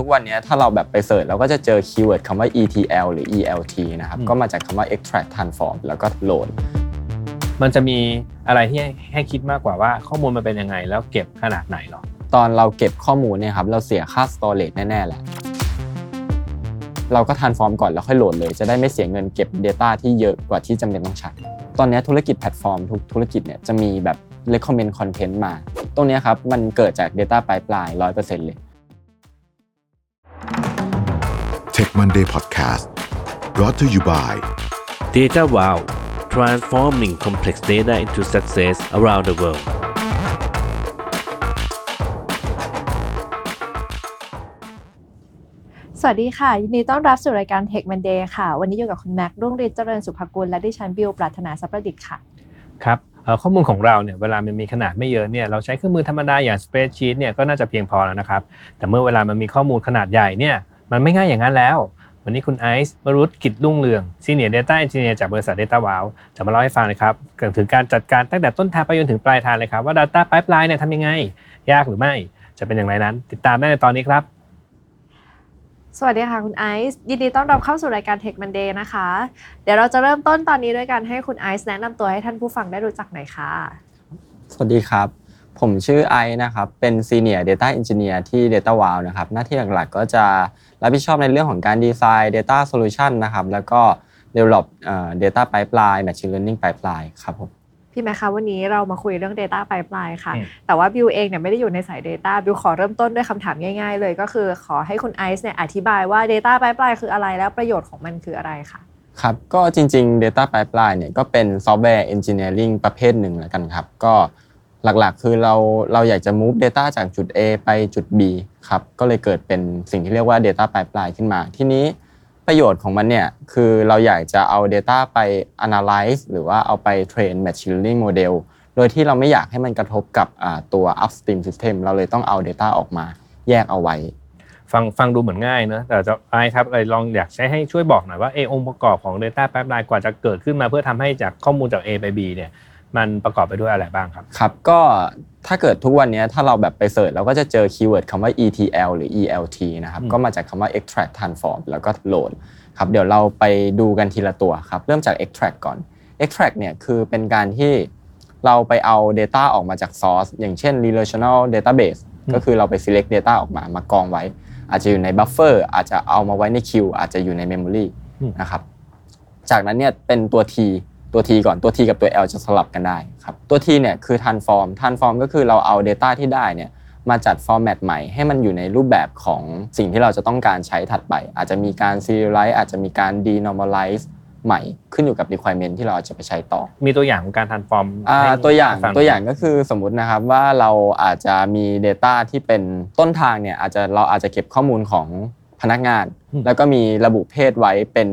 ทุกวันนี้ถ้าเราแบบไป search เราก็จะเจอ keyword คำว่า ETL หรือ ELT นะครับ ก็มาจากคำว่า extract transform แล้วก็ load มันจะมีอะไรที่ให้คิดมากกว่าว่าข้อมูลมันเป็นยังไง แล้วเก็บขนาดไหนหรอ ตอนเราเก็บข้อมูลเนี่ยครับ เราเสียค่า storage แน่ๆแหละ เราก็ transform ก่อนแล้วค่อยโหลดเลย จะได้ไม่เสียเงินเก็บ Data ที่เยอะกว่าที่จำเป็นต้องใช้ ตอนนี้ธุรกิจแพลตฟอร์มทุกธุรกิจเนี่ยจะมีแบบ recommend content มา ตรงนี้ครับมันเกิดจาก Data Pipeline 100%เลย Tech Monday Podcast brought to you by Data Wow transforming complex data into success around the world สวัสดีค่ะ ยินดีต้อนรับสู่รายการ Tech Monday ค่ะ วันนี้อยู่กับคุณแม็กรุ่งฤทธิ์เจริญสุภกุล และดิฉันบิวปรารถนาสัพประดิษฐ์ค่ะ ครับเอ่อข้อมูลของเราเนี่ยเวลามันมีขนาดไม่เยอะเนี่ยเราใช้เครื่องมือธรรมดาอย่าง spreadsheet เนี่ยก็น่าจะเพียงพอแล้วนะครับ แต่เมื่อเวลามันมีข้อมูลขนาดใหญ่เนี่ย มันไม่ง่ายอย่างนั้นแล้ว วันนี้คุณไอซ์วรุษกิจรุ่งเรือง Senior Data Engineer จากบริษัท Data Wow จะมาเล่าให้ฟังนะครับเกี่ยวถึงการจัดการตั้งแต่ต้นทางไปจนถึงปลายทางเลยครับว่า Data Pipeline เนี่ยทำยังไง ยากหรือไม่จะเป็นอย่างไรนั้น ติดตามได้ในตอนนี้ครับ สวัสดีค่ะคุณไอซ์ยินดีต้อนรับเข้าสู่รายการ Tech Monday นะคะ เดี๋ยวเราจะเริ่มต้นตอนนี้ด้วยการให้คุณไอซ์แนะนำตัวให้ท่านผู้ฟังได้รู้จักหน่อยค่ะ สวัสดีครับ ผมชื่อไอซ์นะครับ เป็น Senior Data Engineer ที่ Data Wow นะครับ หน้าที่หลักๆ ก็จะรับผิดชอบในเรื่องของการดีไซน์ Data Solution นะครับ แล้วก็ Develop เอ่อ Data Pipeline Machine Learning Pipeline ครับผมพี่แม่คะวันนี้เรามาคุยเรื่อง Data Pipeline ค่ะอืมแต่ว่าบิวเองเนี่ยไม่ได้อยู่ในสาย Data บิวขอเริ่มต้นด้วยคำถามง่ายๆ เลยก็คือขอให้คุณไอซ์เนี่ยอธิบายว่า Data Pipeline คืออะไรแล้วประโยชน์ของมันคืออะไรค่ะครับก็จริงๆ Data Pipeline เนี่ยก็เป็นซอฟต์แวร์ Engineering ประเภทหนึ่งแล้วกันครับ ก็ หลักๆ คือเราเราอยากจะ move data จากจุด A ไปจุด B ครับก็เลยเกิดเป็นสิ่งที่เรียกว่า Data Pipeline ขึ้นมา ทีนี้ประโยชน์ของมันเนี่ยคือเราอยากจะเอา Data ไป analyze หรือว่าเอาไป train machine learning model โดยที่เราไม่อยากให้มันกระทบกับตัว upstream system เราเลยต้องเอา Data ออกมาแยกเอาไว้ ฟังฟังดูเหมือนง่ายเนอะแต่จะไอครับเลยลองอยากให้ให้ช่วยบอกหน่อยว่าเออองค์ประกอบของ Data Pipeline กว่าจะเกิดขึ้นมาเพื่อทำให้จากข้อมูลจาก A ไป B เนี่ย มันประกอบไปด้วยอะไรบ้างครับ ครับ ก็ถ้าเกิดทุกวันนี้ถ้าเราแบบไป search เราก็จะเจอ keyword คำว่า ETL หรือ ELT นะครับอืมก็มาจากคำว่า extract transform แล้วก็ load ครับ เดี๋ยวเราไปดูกันทีละตัวครับ เริ่มจาก extract ก่อน extract เนี่ยคือเป็นการที่เราไปเอา Data ออกมาจาก source อย่างเช่น relational database ก็คือเราไป select data ออกมามากองไว้ อาจจะอยู่ใน buffer อาจจะเอามาไว้ใน queue อาจจะอยู่ใน memory อืมนะครับ จากนั้นเนี่ยเป็นตัว T ตัว T ก่อนตัว T กับตัว L จะสลับกันได้ครับตัว T เนี่ยคือ transform transform ก็คือเราเอา Data ที่ได้เนี่ยมาจัด format ใหม่ให้มันอยู่ในรูปแบบของสิ่งที่เราจะต้องการใช้ถัดไป อาจจะมีการ serialize อาจจะมีการ denormalize ใหม่ขึ้นอยู่กับ requirement ที่เราจะไปใช้ต่อ มีตัวอย่างของการทันฟอร์มอ่าให้ตัวอย่างฟัตัวอย่างก็คือสมมุตินะครับว่าเราอาจจะมี Data ที่เป็นต้นทางเนี่ยอาจจะเราอาจจะเก็บข้อมูลของพนักงาน แล้วก็มีระบุเพศไว้เป็น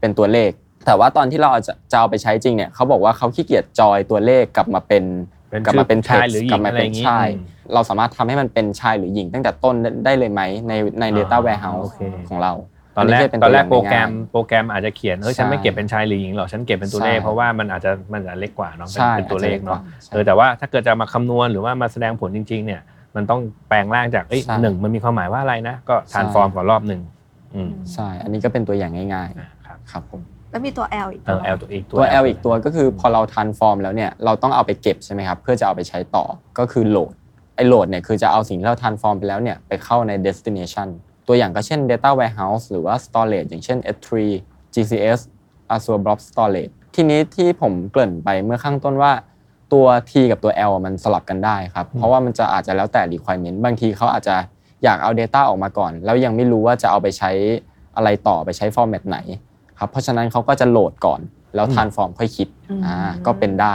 เป็นตัวเลข แต่ว่าตอนที่เราจะจะเอาไปใช้จริงเนี่ยเขาบอกว่าเขาขี้เกียจจอยตัวเลขกลับมาเป็นเป็นกลับมาเป็นชาย text หรือหญิกลังมาอะไรอเป็นย่างงี้ชาย อืม เราสามารถทำให้มันเป็นชายหรือหญิงตั้งแต่ต้นได้เลยไหมในใน Data อ่า Warehouse โอเค ของเราตอนแรกจะเป็ตอนแรกวโปรแกรมย่างายโปรแกรมอาจจะเขียนเฮ้ยฉันไม่ใช่เก็บเป็นชายหรือหญิงหรอกฉันเก็บเป็นตัวเลขใช่ เพราะว่ามันอาจจะมันอาจจะเล็กกว่าเนาะเป็นใช่เป็นตัวเลขเนาะอาจจะเล็กกว่าใช่เออแต่ว่าถ้าเกิดจะมาคำนวณหรือว่ามาแสดงผลจริง ๆ เนี่ย มันต้องแปลงร่างจากเอ้ยใช่หนึ่งมันมีความหมายว่าอะไรนะ ก็ทานฟอร์มก่อนรอบหนึ่งอืมใช่ อันนี้ก็เป็นตัวอย่างง่ายครับ ๆ ครับผม แล้วมีตัว L อีกเอตัวอ L ตัวอีกตัวตัว L อีกตัวก็คือพอเรา transform แล้วเนี่ยเราต้องเอาไปเก็บใช่ไหมครับเพื่อจะเอาไปใช้ต่อก็คือโหลดไอ้โหลดเนี่ยคือจะเอาสิ่งที่เรา transform ไปแล้วเนี่ยไปเข้าใน destination ตัวอย่างก็เช่น data warehouse หรือว่า storage อย่างเช่น S3 GCS Azure Blob Storage ทีนี้ที่ผมเกริ่นไปเมื่อข้างต้นว่าตัว T กับตัว L มันสลับกันได้ครับ เพราะว่ามันจะอาจจะแล้วแต่ requirement บางทีเขาอาจจะอยากเอา Data ออกมาก่อน แล้วยังไม่รู้ว่าจะเอาไปใช้อะไรต่อไปใช้ format ไหน ครับเพราะฉะนั้นเขาก็จะโหลดก่อนแล้ว transform ค่อยคิดอ่าก็เป็นได้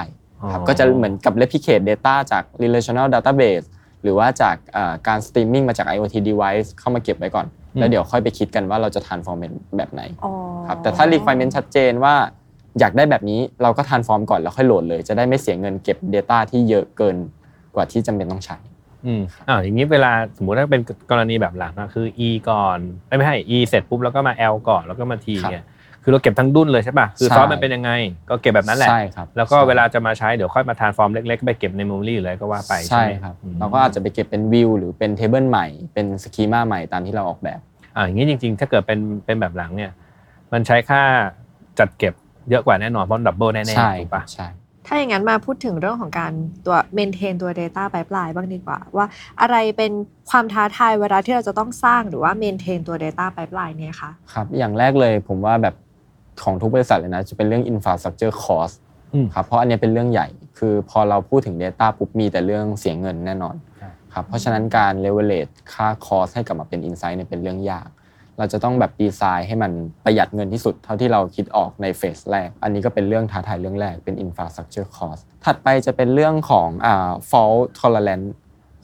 ครับก็จะเหมือนกับ replicate data จาก relational database หรือว่าจากเอ่อการ streaming มาจาก IoT device เข้ามาเก็บไว้ก่อน แล้วเดี๋ยวค่อยไปคิดกันว่าเราจะ transform เป็นแบบไหนอ๋อครับแต่ถ้า requirement ชัดเจนว่าอยากได้แบบนี้เราก็ transform ก่อนแล้วค่อยโหลดเลย จะได้ไม่เสียเงินเก็บ Data ที่เยอะเกินกว่าที่จำเป็นต้องใช้อืมอ่าอย่างนี้เวลาสมมุติถ้าเป็นกรณีแบบหลังอะคือ E ก่อนเอ้ยไม่ใช่ E เสร็จปุ๊บแล้วก็มา L ก่อนแล้วก็มา T ครับเนี่ย คือเราเก็บทั้งดุนเลยใช่ป่ะคือใช่ซอสมันเป็นยังไง ก็เก็บแบบนั้นแหละใช่ครับแล้วก็ใช่เวลาจะมาใช้เดี๋ยวค่อยมา transform เล็กๆ ไปเก็บใน memory เลยก็ว่าไปใช่ไหมครับอืมเราก็อาจจะไปเก็บเป็นวิวหรือเป็น table ใหม่เป็น schema ใหม่ตามที่เราออกแบบอ่าอย่างนี้จริง ๆ ถ้าเกิดเป็นเป็นแบบหลังเนี่ยมันใช้ค่าจัดเก็บเยอะกว่าแน่นอนเพราะดับเบิลแน่ใช่ๆถูกปะใช่ถ้าอย่างนั้นมาพูดถึงเรื่องของการตัว maintain ตัว data pipeline บ้างดีกว่า ว่าอะไรเป็นความท้าทายเวลาที่เราจะต้องสร้างหรือว่า maintain ตัว data pipeline เนี่ยคะครับอย่างแรกเลยผมว่าแบบ ของทุกบริษัทเลยนะจะเป็นเรื่อง infrastructure cost อืมครับเพราะอันเนี้ยเป็นเรื่องใหญ่คือพอเราพูดถึง Data ปุ๊บมีแต่เรื่องเสียเงินแน่นอนครับครับเพราะฉะนั้นการ leverage ค่า cost ให้กลับมาเป็น insight เนี่ยเป็นเรื่องยาก เราจะต้องแบบดีไซน์ให้มันประหยัดเงินที่สุดเท่าที่เราคิดออกในเฟสแรก อันนี้ก็เป็นเรื่องท้าทายเรื่องแรกเป็น infrastructure cost ถัดไปจะเป็นเรื่องของอ่า fault tolerance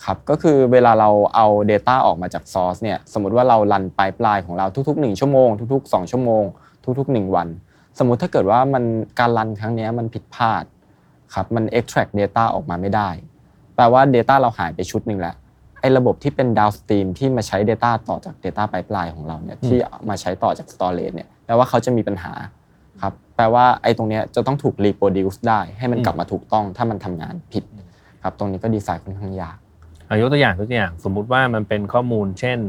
ครับก็คือเวลาเราเอา Data ออกมาจาก Source เนี่ยสมมติว่าเรารัน pipeline ของเราทุกๆ 1 ชั่วโมง ทุก ๆ 2 ชั่วโมง ทุกๆ 1 วัน สมมุติถ้าเกิดว่ามันการรันครั้งเนี้ยมันผิดพลาดครับมัน extract data ออกมาไม่ได้ แปลว่า Data เราหายไปชุดหนึ่งแล้วไอ้ระบบที่เป็น downstream ที่มาใช้ Data ต่อจาก Data Pipeline ของเราเนี่ยที่มาใช้ต่อจาก Storage เนี่ยแปลว่าเขาจะมีปัญหาครับแปลว่าไอ้ตรงเนี้ยจะต้องถูก reproduce ได้ ให้มันกลับมาถูกต้องถ้ามันทำงานผิดครับตรงนี้ก็ดีไซน์ค่อนข้างยากอายกตัวอย่างตัวอย่างสมมุติว่ามันเป็นข้อมูล เช่น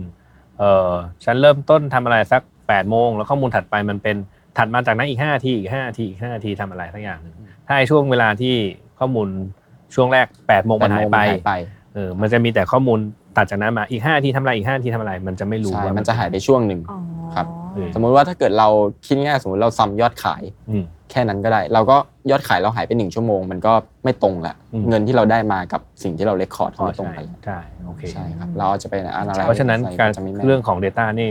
เออฉันเริ่มต้นทำอะไรสัก 8ปดโมงแล้วข้อมูลถัดไปมันเป็นถัดมาจากนั้นอีก5นาทีอีก5นาทีอีก5นาทีทำอะไรสักอย่างหนึ่งถ้าไอ้ช่วงเวลาที่ข้อมูลช่วงแรก8ปดโมงมันหายไปหายไปเออมันจะมีแต่ข้อมูลตัดจากนั้นมาอีก5นาทีทำอะไรอีก5นาทีทำอะไร มันจะไม่รู้ใช่ว่ามันจะหายไปช่วงหนึ่งอ๋อครับเออสมมุติว่าถ้าเกิดเราคิดง่ายๆสมมติเราซัมยอดขายอืมแค่นั้นก็ได้ เราก็ยอดขายเราหายไปหนึ่งชั่วโมง มันก็ไม่ตรงละอืมเงินที่เราได้มากับสิ่งที่เราเลคคอร์ดอ๋อไม่ตรงใช่กันใช่โอเคใช่ครับเราจะไปอะไรเพราะฉะนั้นการจะไม่แม่นเรื่องของ Data นี่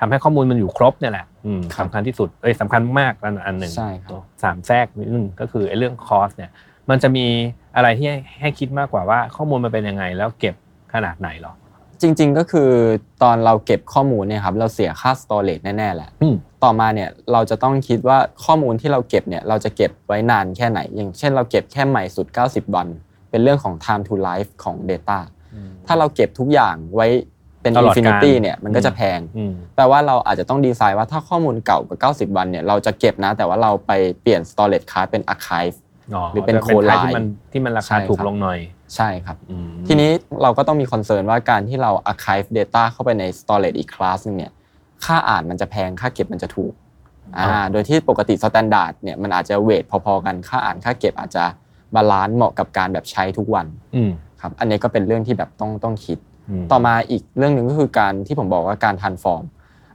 ทำให้ข้อมูลมันอยู่ครบเนี่ยแหละอืมครับสำคัญที่สุดเอ้ยสำคัญมากอันอันหนึ่งใช่ครับสามแทรกนิดนึงก็คือไอ้เรื่องคอสเนี่ยมันจะมีอะไรที่ให้ให้คิดมากกว่าว่าข้อมูลมันเป็นยังไง แล้วเก็บขนาดไหนหรอจริง ๆก็คือตอนเราเก็บข้อมูลเนี่ยครับเราเสียค่า storage แน่ๆแหละอืมต่อมาเนี่ยเราจะต้องคิดว่าข้อมูลที่เราเก็บเนี่ยเราจะเก็บไว้นานแค่ไหน อย่างเช่นเราเก็บแค่ใหม่สุด 90 วัน เป็นเรื่องของ time to life ของ Data ถ้าเราเก็บทุกอย่างไว้ เป็นตลอดกาล infinity เนี่ยมันก็จะแพงอืมแปลว่าเราอาจจะต้องดีไซน์ว่าถ้าข้อมูลเก่ากว่า90 วันเนี่ยเราจะเก็บนะ แต่ว่าเราไปเปลี่ยน storage class เป็น archive หรือเป็น coldline ที่มันที่มันราคาใช่ถูกครับลงหน่อยใช่ครับอืมทีนี้เราก็ต้องมี concern ว่าการที่เรา archive data เข้าไปใน storage อีกคลาสนึงเนี่ยค่าอ่านมันจะแพงค่าเก็บมันจะถูกอ่าโดยที่ปกติ standard เนี่ยมันอาจจะ weight พอๆกันค่าอ่านค่าเก็บอาจจะbalance เหมาะกับการแบบใช้ทุกวันอืมครับอันนี้ก็เป็นเรื่องที่แบบต้องต้องคิด ต่อมาอีกเรื่องหนึ่งก็คือการที่ผมบอกว่าการ transform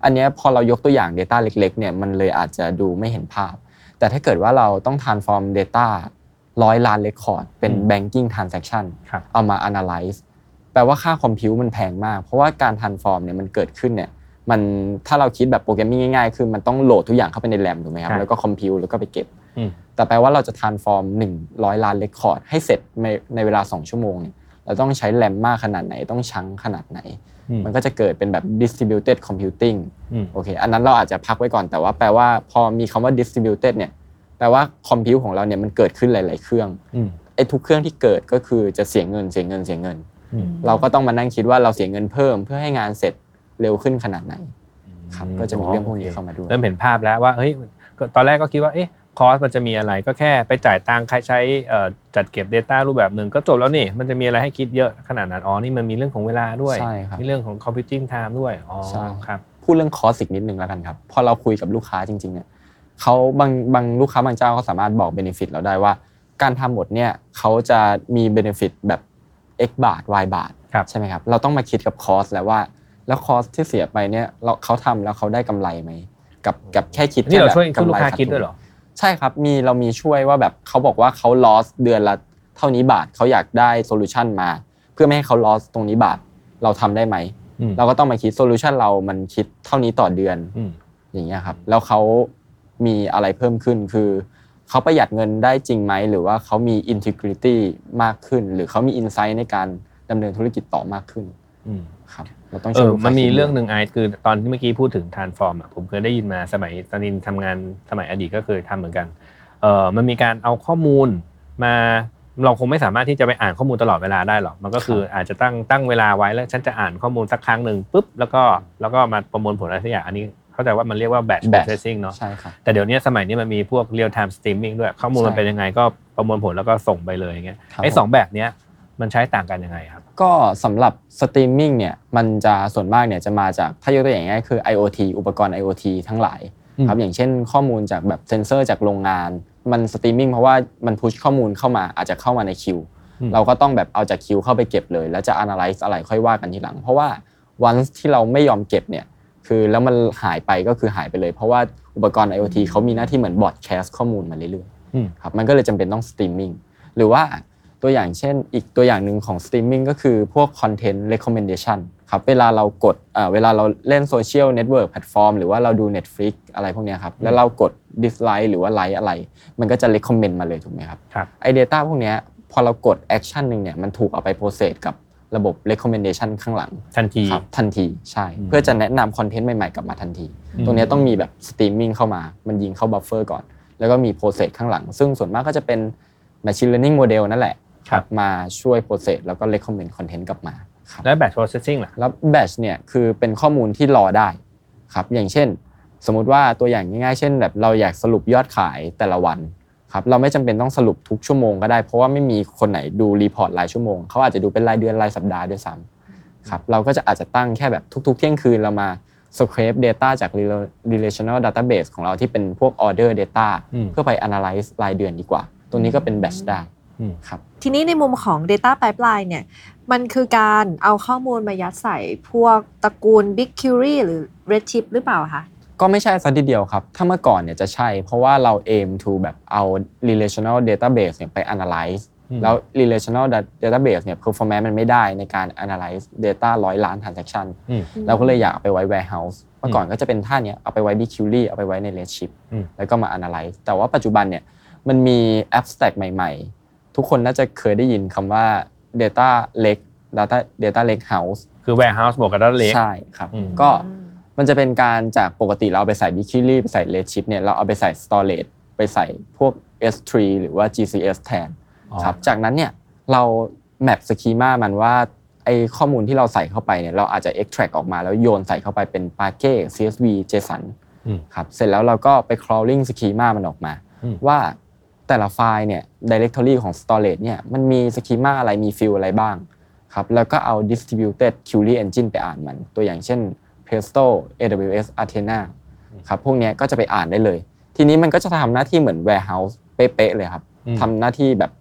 อันเนี้ยพอเรายกตัวอย่าง Data เล็กๆเนี่ยมันเลยอาจจะดูไม่เห็นภาพ แต่ถ้าเกิดว่าเราต้อง transform Data ร้อยล้าน record เป็น banking transaction ครับเอามา analyze แปลว่าค่า compute มันแพงมาก เพราะว่าการ transform เนี่ยมันเกิดขึ้นเนี่ยมันถ้าเราคิดแบบ programming ง่ายๆ คือมันต้องโหลดทุกอย่างเข้าไปในแรมถูกไหมครับใช่แล้วก็ compute แล้วก็ไปเก็บอืมแต่แปลว่าเราจะ transform 100 ล้าน record ให้เสร็จในในเวลา 2 ชั่วโมงเนี่ย เราต้องใช้แรมมากขนาดไหน ต้องชังขนาดไหนอืมมันก็จะเกิดเป็นแบบ distributed computing อืมโอเค อันนั้นเราอาจจะพักไว้ก่อน แต่ว่าแปลว่าพอมีคำว่า distributed เนี่ย แปลว่าคอมพิวของเราเนี่ยมันเกิดขึ้นหลาย ๆ เครื่องอืมไอ้ทุกเครื่องที่เกิดก็คือจะเสียเงิน เสียเงิน เสียเงินอืมเราก็ต้องมานั่งคิดว่าเราเสียเงินเพิ่มเพื่อให้งานเสร็จเร็วขึ้นขนาดไหน ครับ ก็จะมีเรื่องพวกนี้เข้ามาด้วย เริ่มเห็นภาพแล้วว่า เฮ้ยก็ตอนแรกก็คิดว่า เอ๊ะ cost มันจะมีอะไรก็แค่ไปจ่ายตังค์ใครใช้เอ่อจัดเก็บ Data รูปแบบหนึ่งก็จบแล้วนี่มันจะมีอะไรให้คิดเยอะขนาดนั้นอ๋อนี่มันมีเรื่องของเวลาด้วยใช่ครับมีเรื่องของ computing time ด้วยอ๋อใช่ครับพูดเรื่อง cost อีกนิดนึงแล้วกันครับพอเราคุยกับลูกค้าจริงๆเนี่ยเขาบางบางลูกค้าบางเจ้าเขาสามารถบอก benefit เราได้ว่า การทำหมดเนี่ยเขาจะมี benefit แบบ x บาท y บาทครับใช่ไหมครับเราต้องมาคิดกับ cost แล้วว่า แล้ว cost ที่เสียไปเนี่ยเราเขาทำแล้วเขาได้กำไรไหมกับกับแค่คิดนี่เราแค่ช่วยแบบช่วยลูกค้ากำไรคิดด้วยเหรอ ใช่ครับมีเรามีช่วยว่าแบบเขาบอกว่าเขา loss เดือนละเท่านี้บาทเขาอยากได้ solution มา เพื่อไม่ให้เขา loss ตรงนี้บาทเราทำได้ไหมอืมเราก็ต้องมาคิด solution เรามันคิดเท่านี้ต่อเดือนอืมอย่างเงี้ยครับแล้วเขามีอะไรเพิ่มขึ้นคือเขาประหยัดเงินได้จริงไหมหรือว่าเขามี integrity มากขึ้น หรือเขามี insight ในการดำเนินธุรกิจต่อมากขึ้นอืมครับ เราต้องเอช่วยอลูกค้ามันมีคิดเรื่องหด้วยนึ่งไอซ์คือตอนที่เมื่อกี้พูดถึง transform อะผมเคยได้ยินมาสมัยตอนนี้ทำงานสมัยอดีตก็เคยทำเหมือนกันเออมันมีการเอาข้อมูลมาเราคงไม่สามารถที่จะไปอ่านข้อมูลตลอดเวลาได้หรอกมันก็คืออาจจะตั้งตั้งเวลาไว้แล้วฉันจะอ่านข้อมูลสักครั้งหนึ่งปุ๊บแล้วก็แล้วก็มาประมวลผลอะไรสักอย่างอันนี้เข้าใจว่ามันเรียกว่า batch batch processing เนาะใช่ครับแต่เดี๋ยวนี้สมัยนี้มันมีพวก real time streaming ด้วยข้อมูลมันใช่เป็นยังไงก็ประมวลผลแล้วก็ส่งไปเลยอย่างเงี้ยครับไอ้ผมสองแบบเนี้ย มันใช้ต่างกันยังไงครับ ก็สำหรับสตรีมมิ่งเนี่ยมันจะส่วนมากเนี่ยจะมาจากถ้ายกตัวอย่างง่ายๆคือ IoT อุปกรณ์ IoT ทั้งหลายอืมครับอย่างเช่นข้อมูลจากแบบเซนเซอร์จากโรงงาน มันสตรีมมิ่งเพราะว่ามัน push ข้อมูลเข้ามาอาจจะเข้ามาในคิวเราก็ต้องแบบเอาจากคิวเข้าไปเก็บเลย แล้วจะ analyze อะไรค่อยว่ากันทีหลัง เพราะว่า once ที่เราไม่ยอมเก็บเนี่ยคือแล้วมันหายไปก็คือหายไปเลย เพราะว่าอุปกรณ์ IoT เขามีหน้าที่เหมือน broadcast ข้อมูลมาเรื่อยๆอืมครับมันก็เลยจำเป็นต้องสตรีมมิ่งหรือว่า ตัวอย่างเช่น อีกตัวอย่างหนึ่งของสตรีมมิ่งก็คือพวกคอนเทนต์ recommendation ครับเวลาเรากดเอ่อเวลาเราเล่นโซเชียลเน็ตเวิร์กแพลตฟอร์มหรือว่าเราดู Netflix อะไรพวกเนี้ยครับแล้วเรากด dislike หรือว่า like อะไร มันก็จะ recommend มาเลยถูกไหมครับครับไอ data พวกเนี้ยพอเรากด action หนึ่งเนี่ยมันถูกเอาไป process กับระบบ recommendation ข้างหลัง ทันทีครับทันทีใช่ เพื่อจะแนะนำคอนเทนต์ใหม่ๆกลับมาทันทีอืมตรงเนี้ยต้องมีแบบสตรีมมิ่งเข้ามา มันยิงเข้า buffer ก่อน แล้วก็มี process ข้างหลัง ซึ่งส่วนมากก็จะเป็น Machine Learning Model นั่นแหละครับ มาช่วย process แล้วก็ recommend คอนเทนต์กลับมาครับแล้ว batch processing ล่ะแล้ว batch เนี่ยคือเป็นข้อมูลที่รอได้ครับอย่างเช่น สมมุติว่าตัวอย่างง่ายๆ เช่น แบบเราอยากสรุปยอดขายแต่ละวันครับเราไม่จำเป็นต้องสรุปทุกชั่วโมงก็ได้ เพราะว่าไม่มีคนไหนดู report รายชั่วโมงเขาอาจจะดูเป็นรายเดือนรายสัปดาห์ด้วยซ้ำำครับเราก็จะอาจจะตั้งแค่แบบทุก ๆ เที่ยงคืนเรามา scrape data จาก rela- relational database ของเราที่เป็นพวก order data อืมเพื่อไป analyze รายเดือนดีกว่า ตัวนี้ก็เป็น batch ได้อืม ครับทีนี้ในมุมของ Data Pipeline เนี่ยมันคือการเอาข้อมูลมายัดใส่พวกตระกูล BigQuery หรือ Redshift หรือเปล่าคะก็ไม่ใช่ซะทีเดียวครับ ถ้าเมื่อก่อนเนี่ยจะใช่ เพราะว่าเรา aim to แบบเอา relational database เนี่ยไป analyze อืมแล้ว relational da- database เนี่ย performance มันไม่ได้ในการ analyze data ร้อยล้าน transaction อืมเราก็เลยอยากเอาไปไว้ warehouse เมื่อก่อนก็จะเป็นท่าเนี้ยเอาไปไว้ BigQuery เอาไปไว้ใน Redshift อืมแล้วก็มา analyze แต่ว่าปัจจุบันเนี่ยมันมี abstract ใหม่ ๆ ทุกคนน่าจะเคยได้ยินคำว่า data lake data data lake house คือ warehouse บวกกับ data lake ใช่ครับอืมก็มันจะเป็นการจากปกติเราเอาไปใส่ BigQuery ไปใส่ Redshift เนี่ยเราเอาไปใส่ storage ไปใส่พวก S3 หรือว่า GCS แทนอ๋อครับจากนั้นเนี่ยเรา map schema มันว่าไอข้อมูลที่เราใส่เข้าไปเนี่ยเราอาจจะ extract ออกมาแล้วโยนใส่เข้าไปเป็น Parquet CSV JSON อืมครับเสร็จแล้วเราก็ไป crawling schema มันออกมาอืมว่า แต่ละไฟล์เนี่ย directory ของ storage เนี่ยมันมี schema อะไรมี field อะไรบ้างครับแล้วก็เอา distributed query engine ไปอ่านมัน ตัวอย่างเช่น Presto AWS Athena ครับพวกเนี้ยก็จะไปอ่านได้เลย ทีนี้มันก็จะทำหน้าที่เหมือน warehouse เป๊ะๆเลยครับอืมทำหน้าที่แบบ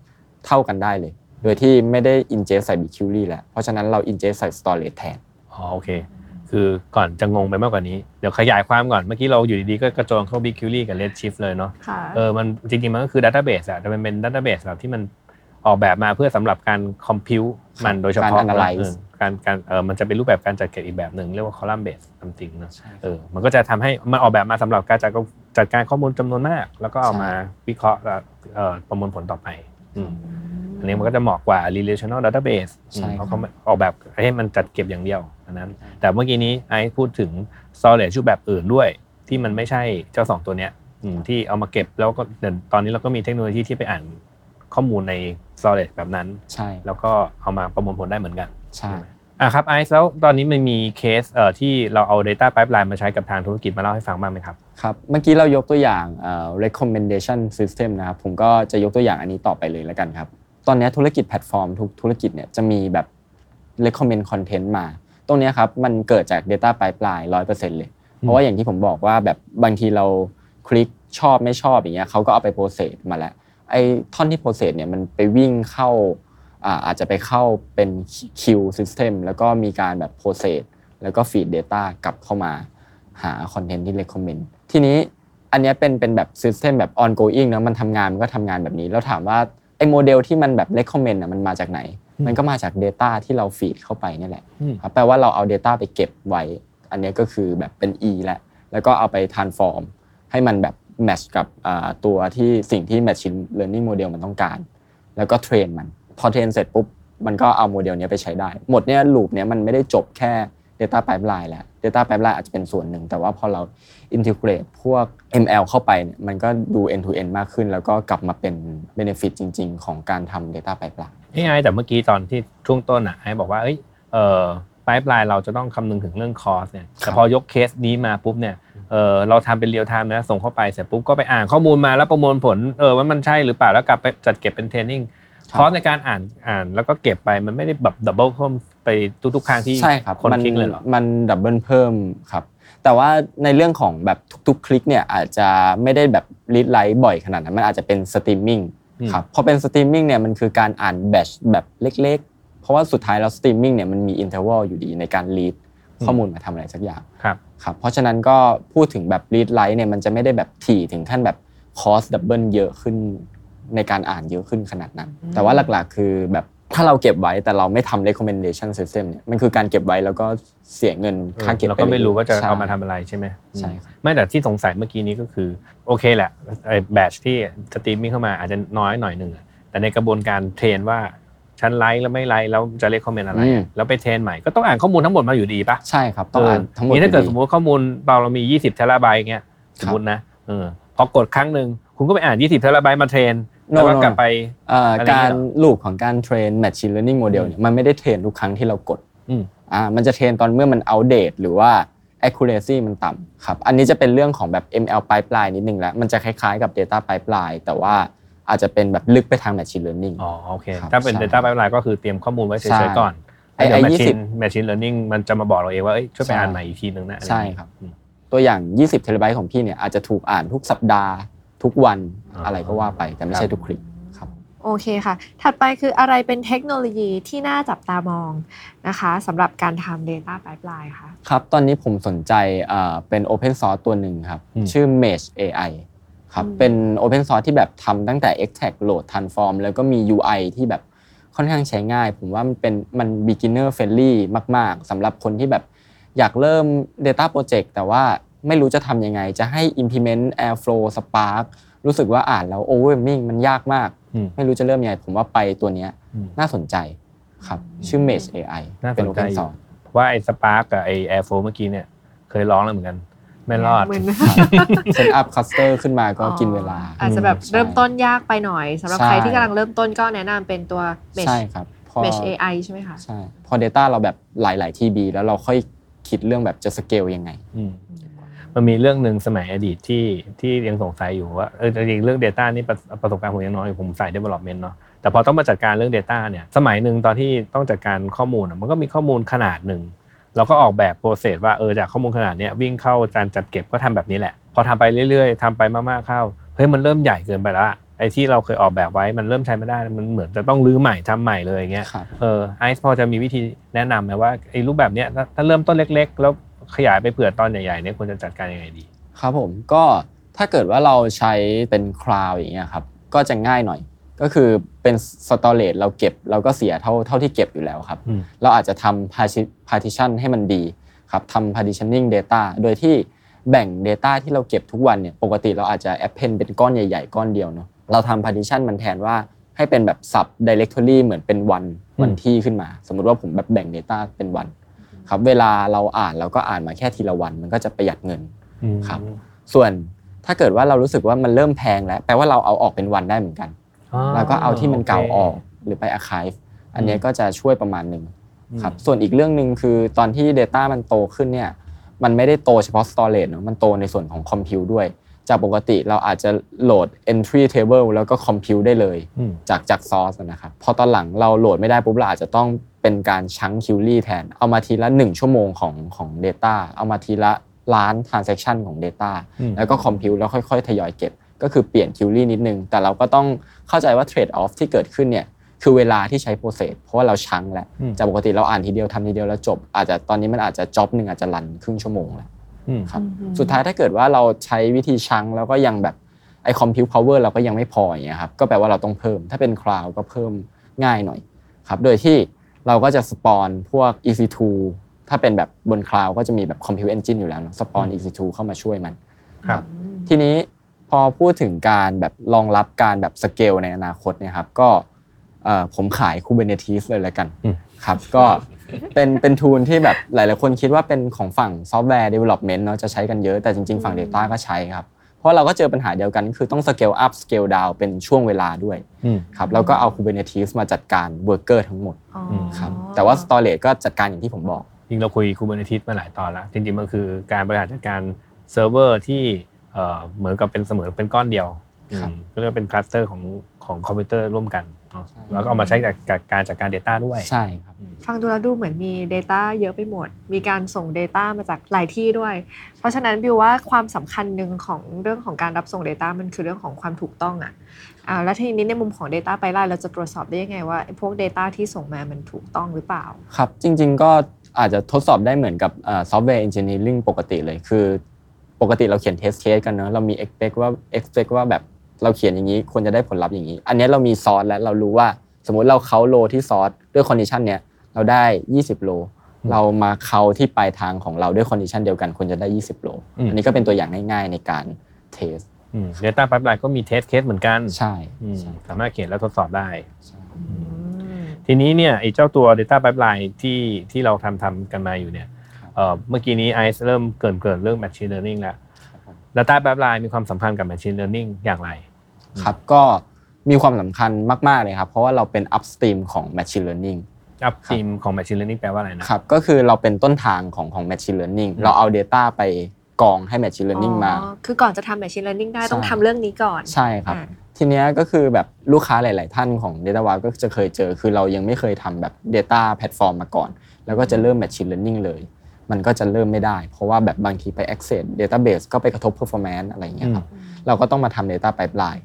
เท่ากันได้เลย โดยที่ไม่ได้ ingest ใส่ BigQuery แล้วเพราะฉะนั้นเรา ingest ใส่ storage แทนอ๋อโอเค คือก่อนจะงงไปมากกว่านี้ เดี๋ยวขยายความก่อน เมื่อกี้เราอยู่ดีๆ ก็กระโจนเข้า BigQuery กับ Redshift เลยเนาะค่ะเออมันจริงๆ มันก็คือ database อะแต่มันเป็น database แบบที่มันออกแบบมาเพื่อสำหรับการ compute มันโดยเฉพาะการ analyze เออการการเออมันจะเป็นรูปแบบการจัดเก็บอีกแบบหนึ่งเรียกว่า column based something เนอะใช่ครับเออมันก็จะทำให้มันออกแบบมาสำหรับการจัดจัดการข้อมูลจำนวนมาก แล้วก็เอามาวิเคราะห์และเอ่อประมวลผลต่อไปอืมอันนี้มันก็จะเหมาะกว่า relational database ใช่อืมเพราะเขาออกแบบให้มันจัดเก็บอย่างเดียว อันนั้น แต่เมื่อกี้นี้ไอซ์พูดถึง storage รูปแบบอื่นด้วย ที่มันไม่ใช่เจ้าสองตัวเนี้ยอืมที่เอามาเก็บแล้วก็เดี๋ยวตอนนี้เราก็มีเทคโนโลยีที่ไปอ่านข้อมูลใน storage แบบนั้น ใช่ แล้วก็เอามาประมวลผลได้เหมือนกัน ใช่อะครับไอซ์แล้วตอนนี้มันมีเคสเอ่อที่เราเอา data pipeline มาใช้กับทางธุรกิจมาเล่าให้ฟังบ้างไหมครับครับเมื่อกี้เรายกตัวอย่างเอ่อ recommendation system นะครับผมก็จะยกตัวอย่างอันนี้ต่อไปเลยแล้วกันครับ ตอนนี้ธุรกิจแพลตฟอร์มทุกธุรกิจเนี่ยจะมีแบบ recommend content มา ตรงเนี้ยครับมันเกิดจาก data pipeline 100%เลย เพราะว่าอย่างที่ผมบอกว่าแบบบางทีเราคลิกชอบไม่ชอบอย่างเงี้ยเขาก็เอาไป process มาแล้วไอ้ท่อนที่ process เนี่ยมันไปวิ่งเข้าอ่าอาจจะไปเข้าเป็น queue system แล้วก็มีการแบบ process แล้วก็ feed data กลับเข้ามาหาคอนเทนต์ที่ recommend ทีนี้อันเนี้ยเป็นเป็นแบบ system แบบ ongoing เนอะมันทำงานมันก็ทำงานแบบนี้ แล้วถามว่าไอ้โมเดลที่มันแบบ recommend อะมันมาจากไหน มันก็มาจาก data ที่เรา feed เข้าไปนี่แหละอืมครับแปลว่าเราเอา Data ไปเก็บไว้ อันเนี้ยก็คือแบบเป็น E แล้วแล้วก็เอาไป transform ให้มันแบบ match กับอ่าตัวที่สิ่งที่ machine learning model มันต้องการ แล้วก็ train มัน พอ train เสร็จปุ๊บ มันก็เอาโมเดลเนี้ยไปใช้ได้ หมดเนี้ย loop เนี้ยมันไม่ได้จบแค่ Data Pipeline แล้ว Data Pipeline อาจจะเป็นส่วนหนึ่ง แต่ว่าพอเรา integrate พวก ML เข้าไปเนี่ยมันก็ดู end to end มากขึ้น แล้วก็กลับมาเป็น benefit จริง ๆ ของการทำ Data Pipeline ไอ้ไอแต่เมื่อกี้ตอนที่ช่วงต้นอะไอซ์บอกว่าเอ้ยเอ่อ pipeline เราจะต้องคำนึงถึงเรื่อง cost เนี่ยครับแต่พอยกเคสนี้มาปุ๊บเนี่ยเออเราทำเป็น real-time นะส่งเข้าไปเสร็จปุ๊บก็ไปอ่านข้อมูลมาแล้วประมวลผลเออว่ามันใช่หรือเปล่าแล้วกลับไปจัดเก็บเป็น training ครับ cost ในการอ่านอ่านแล้วก็เก็บไปมันไม่ได้แบบ double เพิ่ม ไปทุกๆครั้งที่ใช่ครับคนมันคลิกเลยเหรอมัน double เพิ่มครับแต่ว่าในเรื่องของแบบทุกๆ คลิกเนี่ยอาจจะไม่ได้แบบ read write บ่อยขนาดนั้นมันอาจจะเป็นสตรีมมิ่งครับพอเป็นสตรีมมิ่งเนี่ยมันคือการอ่าน batch แบบเล็กๆ เพราะว่าสุดท้ายแล้วสตรีมมิ่งเนี่ยมันมี interval อยู่ดีในการ read ข้อมูลมาทำอะไรสักอย่างครับครับเพราะฉะนั้นก็พูดถึงแบบ read write เนี่ยมันจะไม่ได้แบบถี่ถึงขั้นแบบ cost double เยอะขึ้นในการอ่านเยอะขึ้นขนาดนั้น แต่ว่าหลักๆ คือแบบ ถ้าเราเก็บไว้แต่เราไม่ทำ recommendation system เนี่ยมันคือการเก็บไว้แล้วก็เสียเงินค่าเก็บเราก็ไม่รู้ว่าจะใช้เอามาทำอะไรใช่ไหมใช่ครับไม่แต่ที่สงสัยเมื่อกี้นี้ก็คือโอเคแหละไอ้ batch ที่สตรีมมิ่งเข้ามาอาจจะน้อยหน่อยหนึ่งอะแต่ในกระบวนการ train ว่าฉันไลค์แล้วไม่ไลค์แล้วจะ recommend อะไรอืมอะแล้วไป train ใหม่ก็ต้องอ่านข้อมูลทั้งหมดมาอยู่ดีปะใช่ครับต้องอ่านทั้งหมดนี่ถ้าเกิดอยู่สมมติข้อมูลเราเรามี 20 เทราไบต์เงี้ยสมมตินะเออพอกดครั้งหนึ่งคุณก็ไปอ่าน 20 เทราไบต์มา train โน่ แล้วก็โน่กลับไปเอ่ออะไรอย่างเงี้กายรเหรอ loop ของการ train machine learning model เนี่ยมันไม่ได้ train ทุกครั้งที่เรากดอืมอ่ามันจะ train ตอนเมื่อมัน outdate หรือว่า accuracy มันต่ำครับ อันนี้จะเป็นเรื่องของแบบ ML pipeline นิดนึงแล้ว มันจะคล้ายๆกับ data pipeline แต่ว่าอาจจะเป็นแบบลึกไปทาง machine learning อ๋อโอเคครับถ้าเป็นใช่ Data Pipeline ก็คือเตรียมข้อมูลไว้เฉใช่ยๆก่อนไอ้แล้วเดี๋ยวไอ้ Machine 20 Machine Learning มันจะมาบอกเราเองว่าเอ้ยช่วยไปใช่อ่านใหม่อีกทีนึงนะอะไใช่ครับอืมตัวอย่าง 20 เทราไบต์ของพี่เนี่ยอาจจะถูกอ่านทุกสัปดาห์ ทุกวันอ๋อออะไรก็ว่าไปแต่ไม่ใช่ทุกคลิกครับโอเคค่ะ ถัดไปคืออะไรเป็นเทคโนโลยีที่น่าจับตามองนะคะสำหรับการทำ Data Pipeline ค่ะครับ ตอนนี้ผมสนใจเอ่อเป็น Open Source ตัวหนึ่งครับอืมชื่อ Mesh AI ครับอืมเป็น Open Source ที่แบบทำตั้งแต่ extract load transform แล้วก็มี UI ที่แบบค่อนข้างใช้ง่าย ผมว่ามันเป็นมัน beginner friendly มาก ๆสำหรับคนที่แบบอยากเริ่ม Data Project แต่ว่า ไม่รู้จะทำยังไง จะให้ implement Airflow Spark รู้สึกว่าอ่านแล้ว overwhelming มันยากมากอืมไม่รู้จะเริ่มยังไง ผมว่าไปตัวเนี้ยอืมน่าสนใจครับ ชื่อ Mesh AI น่าสนใจเป็น Open Source ว่าไอ้ Spark กับไอ้ Airflow เมื่อกี้เนี่ยเคยลองแล้วเหมือนกันไม่รอดเหมือน setup cluster ขึ้นมาก็กินเวลา อาจจะแบบใช่เริ่มต้นยากไปหน่อยสำหรับใช่ใครที่กำลังเริ่มต้นก็แนะนำเป็นตัว Mesh ใช่ครับพอ Mesh AI ใช่ไหมคะใช่พอ Data เราแบบหลาย ๆ TB แล้วเราค่อยคิดเรื่องแบบจะสเกลยังไงอื มมันมีเรื่องหนึ่งสมัยอดีตที่ที่ยังสงสัยอยู่ว่าเออจริงๆเรื่อง Data นี่ประประสบการณ์ผมยังน้อยอยู่ผมใส่ development เนาะแต่พอต้องมาจัดการเรื่อง Data เนี่ยสมัยหนึ่งตอนที่ต้องจัดการข้อมูลอะมันก็มีข้อมูลขนาดหนึ่งเราก็ออกแบบโปรเซสว่าเออจากข้อมูลขนาดเนี้ยวิ่งเข้าการจัดเก็บก็ทำแบบนี้แหละ พอทำไปเรื่อยๆทำไปมากๆเข้าเฮ้ยมันเริ่มใหญ่เกินไปละไอ้ที่เราเคยออกแบบไว้มันเริ่มใช้ไม่ได้มันเหมือนจะต้องรื้อใหม่ทำใหม่เลยอย่างเงี้ยครับเออไอซ์พอจะมีวิธีแนะนำไหมว่าไอ้รูปแบบเนี้ยถ้าถ้าเริ่มต้นเล็ก ๆ แล้ว ขยายไปเผื่อตอนใหญ่ๆเนี่ยควรจะจัดการยังไงดี ครับผมก็ถ้าเกิดว่าเราใช้เป็นคลาวอย่างเงี้ยครับก็จะง่ายหน่อย ก็คือเป็นสตอเรจเราเก็บเราก็เสียเท่าเท่าที่เก็บอยู่แล้วครับอืมเราอาจจะทำ parti- partition ให้มันดีครับทำ partitioning data โดยที่แบ่ง data ที่เราเก็บทุกวันเนี่ยปกติเราอาจจะ append เป็นก้อนใหญ่ ๆ ก้อนเดียวเนาะเราทำ partition มันแทนว่าให้เป็นแบบ sub directory เหมือนเป็นวันอืมวันที่ขึ้นมา สมมุติว่าผมแบบแบ่ง data เป็นวัน ครับเวลาเราอ่านเราก็อ่านมาแค่ทีละวัน มันก็จะประหยัดเงินอืมครับ ส่วนถ้าเกิดว่าเรารู้สึกว่ามันเริ่มแพงแล้วแปลว่าเราเอาออกเป็นวันได้เหมือนกันอ๋อแล้วก็เอาที่มันเก่าออกโหรือไป archive อันเนี้ยก็จะช่วยประมาณหนึ่งอืมครับส่วนอีกเรื่องหนึ่งคือตอนที่ Data มันโตขึ้นเนี่ยมันไม่ได้โตเฉพาะ storage เนอะมันโตในส่วนของ compute ด้วย จากปกติเราอาจจะโหลด entry table แล้วก็ compute ได้เลยอืมจากจาก source นะครับพอตอนหลังเราโหลดไม่ได้ปุ๊บเราอาจจะต้อง เป็นการ chunk query แทน เอามาทีละ 1 ชั่วโมงของของ Data เอามาทีละล้าน transaction ของ Data อืมแล้วก็ compute แล้วค่อยๆ ทยอยเก็บ ก็คือเปลี่ยน query นิดนึง แต่เราก็ต้องเข้าใจว่า trade off ที่เกิดขึ้นเนี่ยคือเวลาที่ใช้ process เพราะว่าเรา chunk แล้วอืมจากปกติเราอ่านทีเดียวทำทีเดียวแล้วจบ อาจจะตอนนี้มันอาจจะ job หนึ่งอาจจะ run ครึ่งชั่วโมงแล้วอืมครับอืมสุดท้ายถ้าเกิดว่าเราใช้วิธี chunk แล้วก็ยังแบบไอ้ compute power เราก็ยังไม่พออย่างเงี้ยครับก็แปลว่าเราต้องเพิ่ม ถ้าเป็น cloud ก็เพิ่มง่ายหน่อยครับ โดยที่ เราก็จะสปอนพวก EC2 ถ้าเป็นแบบบน cloud ก็จะมีแบบ compute engine อยู่แล้วเนอะสปอน EC2 เข้ามาช่วยมันครับทีนี้พอพูดถึงการแบบรองรับการแบบสเกลในอนาคตเนี่ยครับก็เอ่อผมขาย Kubernetes เลยแล้วกันอืมครับก็เป็นเป็นทูลที่แบบหลาย ๆ คนคิดว่าเป็นของฝั่งซอฟต์แวร์ development เนาะจะใช้กันเยอะแต่จริง ๆ ฝั่ง Data ก็ใช้ครับเพ ราะเราก็เจอปัญหาเดียวกัน คือต้อง scale up scale down เป็นช่วงเวลาด้วยอืมครับแล้วก็เอา Kubernetes มาจัดการ worker ทั้งหมดอ๋อครับแต่ว่า storage ก็จัดการอย่างที่ผมบอกจริงเราคุย Kubernetes มาหลายตอนแล้วจริงๆมันคือการบริหารจัดการเซิร์ฟเวอร์ที่เอ่อเหมือนกับเป็นเสมือนเป็นก้อนเดียวครับอืมก็เรียกว่าเป็น cluster ของของคอมพิวเตอร์ร่วมกัน เนอะใช่แล้วก็เอามาใช้กับกับการจัดการ Data ด้วยใช่ครับฟังดูแล้วดูเหมือนมี Data เยอะไปหมด มีการส่ง Data มาจากหลายที่ด้วย เพราะฉะนั้นบิวว่าความสำคัญหนึ่งของเรื่องของการรับส่ง Data มันคือเรื่องของความถูกต้องอะอ่าแล้วทีนี้ในมุมของ Data ไปไล่เราจะตรวจสอบได้ยังไงว่าไอ้พวก Data ที่ส่งมามันถูกต้องหรือเปล่า ครับ จริง ๆ ก็อาจจะทดสอบได้เหมือนกับ software engineering ปกติเลยคือ ปกติเราเขียน test case กันเนอะเรามี expect ว่า expect ว่าแบบ เราเขียนอย่างนี้ควรจะได้ผลลัพธ์อย่างนี้ อันเนี้ยเรามีซอสแล้วเรารู้ว่าสมมุติเรา count row ที่ source ด้วย condition เนี้ยเราได้ 20 row เรามาเขาที่ปลายทางของเราด้วย condition เดียวกันควรจะได้ 20 rowอืมอันนี้ก็เป็นตัวอย่างง่ายๆในการ test อืม Data Pipeline ก็มี test case เหมือนกันใช่อืมใช่สามารถเขียนแล้วทดสอบได้ใช่อืมทีนี้เนี่ยไอ้เจ้าตัว Data Pipeline ที่ที่เราทำทำกันมาอยู่เนี่ยเอ่อเมื่อกี้นี้ไอซ์เริ่มเกริ่นเกริ่นเรื่อง Machine Learning แล้ว Data Pipeline มีความสัมพันธ์กับ Machine Learning อย่างไร ครับก็มีความสำคัญมาก ๆ เลยครับ เพราะว่าเราเป็น upstream ของ machine learning upstream ของ Machine Learning แปลว่าอะไรนะครับ ก็คือเราเป็นต้นทางของของ machine learning อืมเราเอา Data ไปกรองให้ machine learning มาอ๋อคือก่อนจะทำ Machine Learning ได้ต้องใช่ทำเรื่องนี้ก่อน ใช่ครับอ่าทีเนี้ยก็คือแบบลูกค้าหลาย ๆ ท่านของ Data w a ก็จะเคยเจอ คือเรายังไม่เคยทำแบบ Data Platform มาก่อน แล้วก็จะเริ่ม Machine Learning เลย มันก็จะเริ่มไม่ได้ เพราะว่าแบบบางทีไป access database ก็ไปกระทบ performance อะไรอย่างเงี้ยครับเราก็ต้องมาทำ Data Pipeline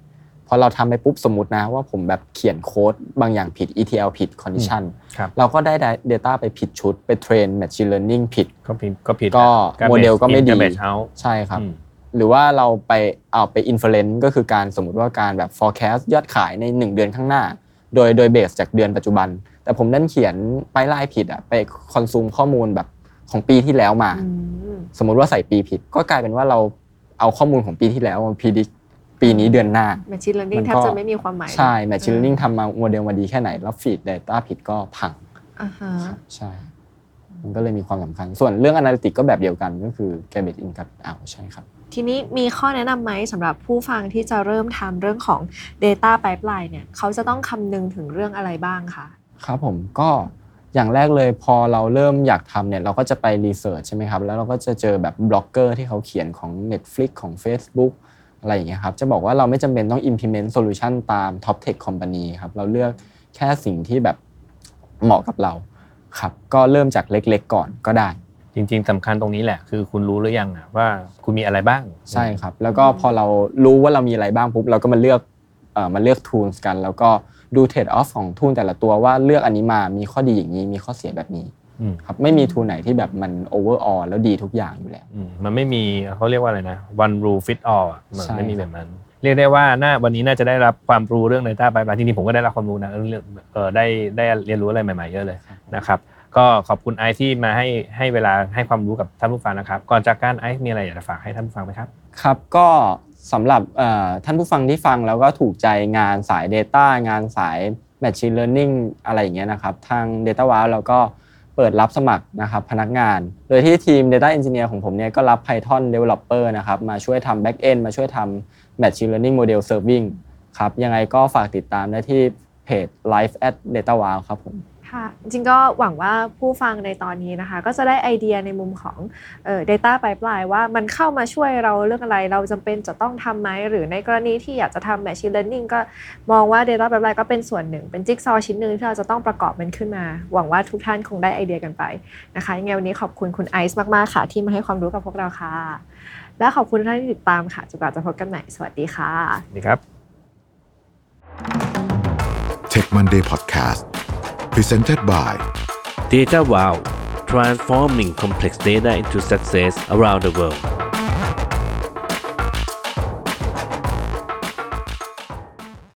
พอเราทำไปปุ๊บสมมตินะว่าผมแบบเขียนโค้ดบางอย่างผิด ETL ผิด condition ครับเราก็ได้ Data ไปผิดชุด ไปเทรน Machine Learning ผิด ก็ผิดก็ผิดก็ Garbage โมเดลก็ไม่ดี in Garbage out ใช่ครับอืมหรือว่าเราไปเอาไป inference ก็คือการสมมติว่าการแบบ forecast ยอดขายใน 1 เดือนข้างหน้า โดยโดยเบสจากเดือนปัจจุบัน แต่ผมดันเขียนไปไล่ผิดอะไปคอนซูมข้อมูลแบบ ของปีที่แล้วมาอืมสมมุติว่าใส่ปีผิด ก็กลายเป็นว่าเราเอาข้อมูลของปีที่แล้วมาพิจิปีนี้เดือนหน้า Machine Learning มันแทก็บจะไม่มีความหมายใช่ Machine Learning ทำมาโมเดลมาดีแค่ไหน แล้วฟีด Data ผิดก็พังอ่าฮะใช่ มันก็เลยมีความสำคัญ ส่วนเรื่อง Analytics ก็แบบเดียวกันก็คือ Garbage in Garbage out ใช่ครับทีนี้มีข้อแนะนำไหมสำหรับผู้ฟังที่จะเริ่มทำเรื่องของ Data Pipeline เนี่ยเขาจะต้องคำนึงถึงเรื่องอะไรบ้างคะ ครับผมก็ อย่างแรกเลยพอเราเริ่มอยากทำเนี่ยเราก็จะไป research ใช่ไหมครับแล้วเราก็จะเจอแบบบล็อกเกอร์ที่เขาเขียนของ Netflix ของ Facebook อะไรอย่างเงี้ยครับจะบอกว่าเราไม่จำเป็นต้อง implement solution ตาม top tech company ครับเราเลือกแค่สิ่งที่แบบเหมาะกับเราครับก็เริ่มจากเล็กๆ ก่อนก็ได้ จริง ๆสำคัญตรงนี้แหละ คือคุณรู้หรือยังอะว่าคุณมีอะไรบ้าง ใช่ครับ แล้วก็พอเรารู้ว่าเรามีอะไรบ้างปุ๊บเราก็มาเลือกเอ่อ มาเลือก tools กัน แล้วก็ดู trade off ของ tool แต่ละตัวว่าเลือกอันนี้มามีข้อดีอย่างนี้มีข้อเสียแบบนี้อืมครับไม่มี tool ไหนที่แบบมัน overall แล้วดีทุกอย่างอยู่แล้วอืมมันไม่มีเขาเรียกว่าอะไรนะ one rule fit all อะมันใช่ไม่มีแบบนั้น เรียกได้ว่าน่าวันนี้น่าจะได้รับความรู้เรื่อง Data Pipeline ที่นี่ผมก็ได้รับความรู้นะเรื่องเออได้ได้เรียนรู้อะไรใหม่ๆเยอะเลยนะครับก็ขอบคุณไอซ์ที่มาให้ให้เวลาให้ความรู้กับท่านผู้ฟังนะครับ ก่อนจากการไอซ์มีอะไรอยากจะฝากให้ท่านผู้ฟังไหมครับ ครับก็ สำหรับท่านผู้ฟังที่ฟังแล้วก็ถูกใจงานสาย Data งานสาย Machine Learning อะไรอย่างเงี้ยนะครับ ทาง Data w o w เราก็เปิดรับสมัครนะครับพนักงาน โดยที่ทีม Data Engineer ของผมเนี่ยก็รับ Python Developer นะครับมาช่วยทำ Backend มาช่วยทำ Machine Learning Model Serving ครับยังไงก็ฝากติดตามได้ที่เพจ Live at Data w o w ครับผม ค่ะจริงก็หวังว่าผู้ฟังในตอนนี้นะคะ ก็จะได้ไอเดียในมุมของเอ่อ data pipeline ว่ามันเข้ามาช่วยเราเรื่องอะไรเราจำเป็นจะต้องทำไหมหรือในกรณีที่อยากจะทำ machine learning ก็มองว่า data pipeline ก็เป็นส่วนหนึ่ง เป็นจิ๊กซอว์ชิ้นหนึ่งที่เราจะต้องประกอบมันขึ้นมา หวังว่าทุกท่านคงได้ไอเดียกันไปนะคะยังไงวันนี้ขอบคุณคุณไอซ์มากๆค่ะ ที่มาให้ความรู้กับพวกเราค่ะ และขอบคุณท่านที่ติดตามค่ะจนกว่าจะพบกันใหม่สวัสดีค่ะนี่ครับ Tech Monday Podcast Presented by Data Wow, transforming complex data into success around the world.